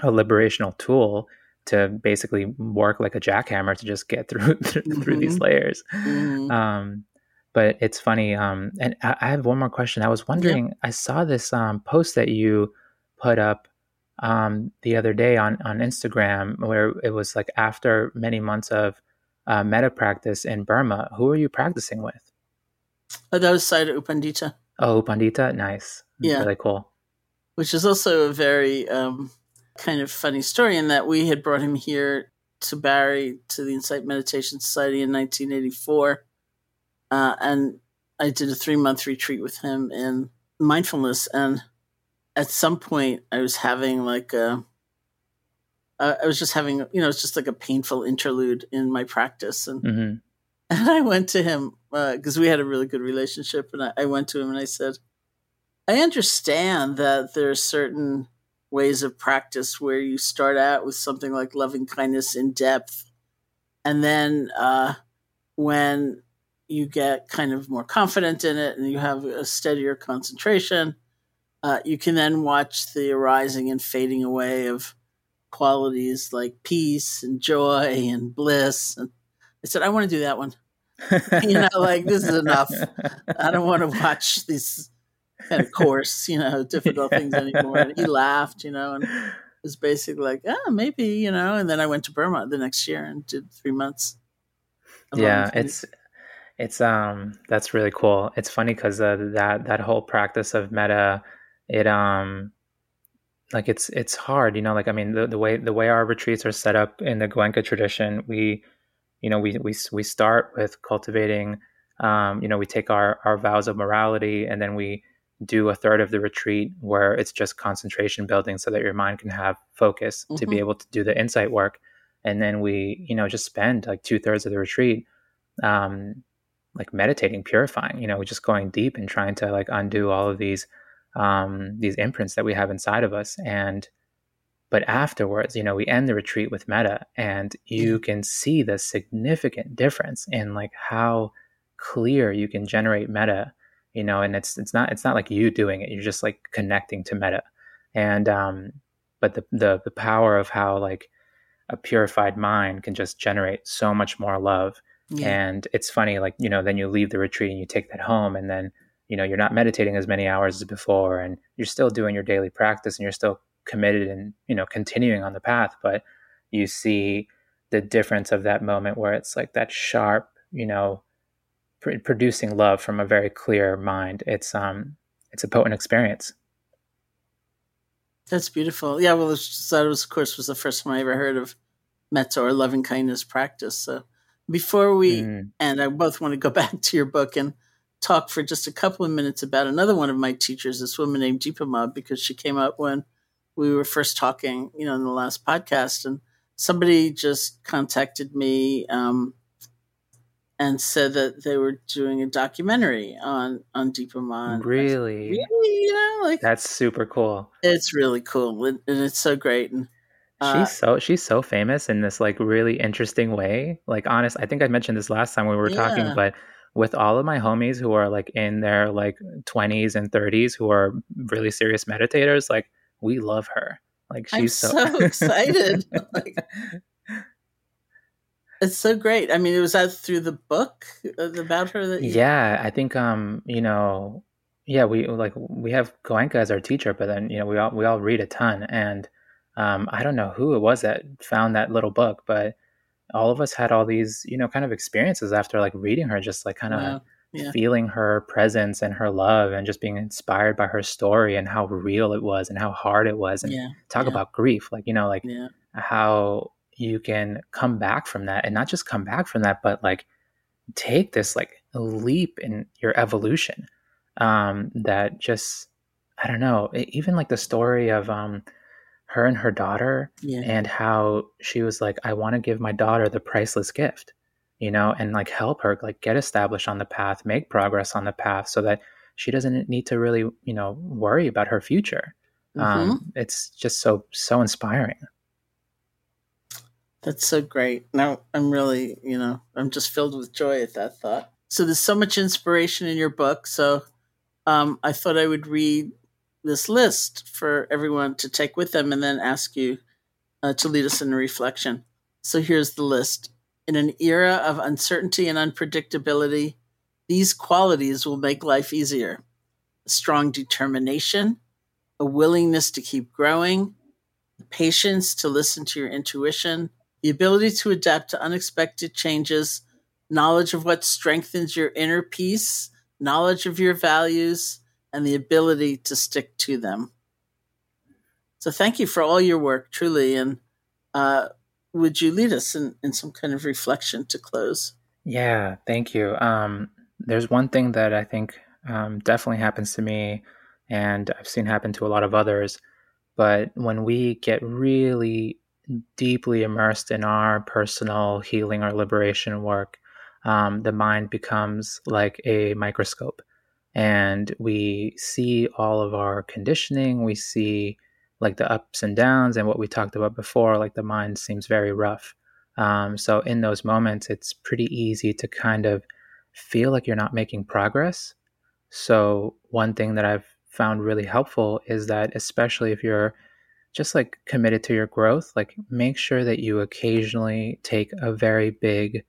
a liberational tool to basically work like a jackhammer to just get through through these Mhm. layers. Mhm. um, but it's funny um, and I, I have one more question. I was wondering i saw this um, post that you put up um, the other day on on instagram where it was like after many months of uh, metta practice in burma who are you practicing with Oh, that was Sayadaw U Pandita, oh pandita nice Yeah. really cool which is also a very um, kind of funny story in that we had brought him here to Barre to the Insight Meditation Society in 1984. Uh, and I did a three month retreat with him in mindfulness. And at some point, I was having like a, uh, I was just having, you know, it's just like a painful interlude in my practice. And, mm-hmm. and I went to him because uh, we had a really good relationship. And I, I went to him and I said, I understand that there are certain ways of practice where you start out with something like loving kindness in depth. And then uh, when you get kind of more confident in it and you have a steadier concentration, uh, you can then watch the arising and fading away of qualities like peace and joy and bliss. And I said, I want to do that one. you know, like this is enough. I don't want to watch these kind of coarse, you know, difficult things anymore. And he laughed, you know, and it was basically like, oh, maybe, you know. And then I went to Burma the next year and did three months. Yeah, it's it's um that's really cool. It's funny because uh, that that whole practice of metta, it um like it's it's hard, you know. Like I mean, the, the way the way our retreats are set up in the Goenka tradition, we you know we we we start with cultivating. Um, you know, we take our our vows of morality, and then we do a third of the retreat where it's just concentration building so that your mind can have focus mm-hmm. to be mm-hmm. able to do the insight work and then we you know just spend like two thirds of the retreat um like meditating purifying you know just going deep and trying to like undo all of these um these imprints that we have inside of us. And but afterwards you know we end the retreat with metta and you can see the significant difference in like how clear you can generate metta you know and it's it's not it's not like you doing it you're just like connecting to metta. And um but the the, the power of how like a purified mind can just generate so much more love. Yeah. and it's funny like you know then you leave the retreat and you take that home and then you know you're not meditating as many hours as before and you're still doing your daily practice and you're still committed and you know continuing on the path but you see the difference of that moment where it's like that sharp you know pr- producing love from a very clear mind. It's um it's a potent experience. That's beautiful. Yeah, well, that was of course was the first time I ever heard of metta or loving kindness practice. So before we mm. and I both want to go back to your book and talk for just a couple of minutes about another one of my teachers, this woman named Dipa Ma, because she came up when we were first talking, you know, in the last podcast, and somebody just contacted me um, and said that they were doing a documentary on on Dipa Ma. Really, really, you know, like that's super cool. It's really cool, and, and it's so great. And uh, she's so she's so famous in this like really interesting way. Like, honest, I think I mentioned this last time we were yeah. talking, but with all of my homies who are like in their like 20s and 30s who are really serious meditators like we love her. Like she's so, so excited. Like it's so great. I mean, it was that through the book uh, about her that you... Yeah, I think um, you know, yeah, we like we have Goenka as our teacher, but then you know we all we all read a ton, and um, I don't know who it was that found that little book, but all of us had all these you know kind of experiences after like reading her, just like kind of. Wow. Yeah. feeling her presence and her love and just being inspired by her story and how real it was and how hard it was and yeah. talk yeah. about grief like you know like how you can come back from that and not just come back from that but like take this like leap in your evolution um that just i don't know even like the story of um her and her daughter yeah. and how she was like i want to give my daughter the priceless gift you know and like help her like get established on the path make progress on the path so that she doesn't need to really you know worry about her future mm-hmm. um it's just so so inspiring that's so great. Now I'm really, you know, I'm just filled with joy at that thought. So there's so much inspiration in your book. So um, I thought I would read this list for everyone to take with them and then ask you uh, to lead us in a reflection. So here's the list. In an era of uncertainty and unpredictability, these qualities will make life easier. A strong determination, a willingness to keep growing, patience to listen to your intuition, the ability to adapt to unexpected changes, knowledge of what strengthens your inner peace, knowledge of your values, and the ability to stick to them. So thank you for all your work, truly. And uh, would you lead us in, in some kind of reflection to close? Yeah, thank you. Um, there's one thing that I think um, definitely happens to me, and I've seen happen to a lot of others. But when we get really deeply immersed in our personal healing or liberation work, um, the mind becomes like a microscope. And we see all of our conditioning, we see like the ups and downs, and what we talked about before, like the mind seems very rough. Um, so, in those moments, it's pretty easy to kind of feel like you're not making progress. So, one thing that I've found really helpful is that, especially if you're just like committed to your growth, like make sure that you occasionally take a very big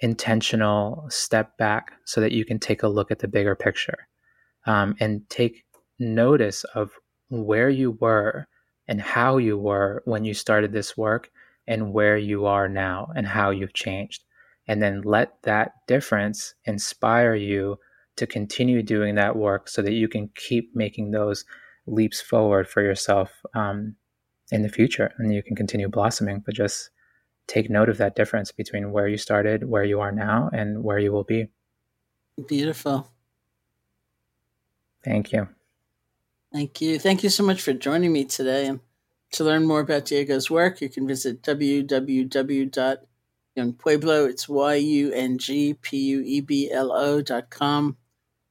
intentional step back so that you can take a look at the bigger picture um, and take notice of where you were and how you were when you started this work and where you are now and how you've changed. And then let that difference inspire you to continue doing that work so that you can keep making those leaps forward for yourself um, in the future and you can continue blossoming. But just take note of that difference between where you started, where you are now, and where you will be. Beautiful. Thank you. Thank you. Thank you so much for joining me today. And to learn more about Diego's work, you can visit www.yungpueblo. It's Y U N G P U E B L O dot com.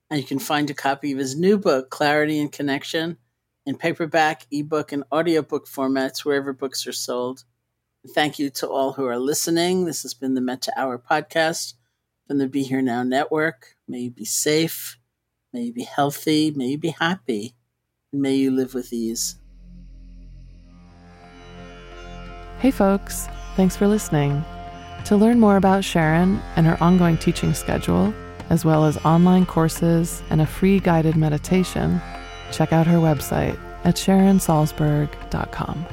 And you can find a copy of his new book, Clarity and Connection, in paperback, ebook, and audiobook formats wherever books are sold. Thank you to all who are listening. This has been the Metta Hour podcast from the Be Here Now Network. May you be safe, may you be healthy, may you be happy, and may you live with ease. Hey, folks. Thanks for listening. To learn more about Sharon and her ongoing teaching schedule, as well as online courses and a free guided meditation, check out her website at sharonsalzberg.com.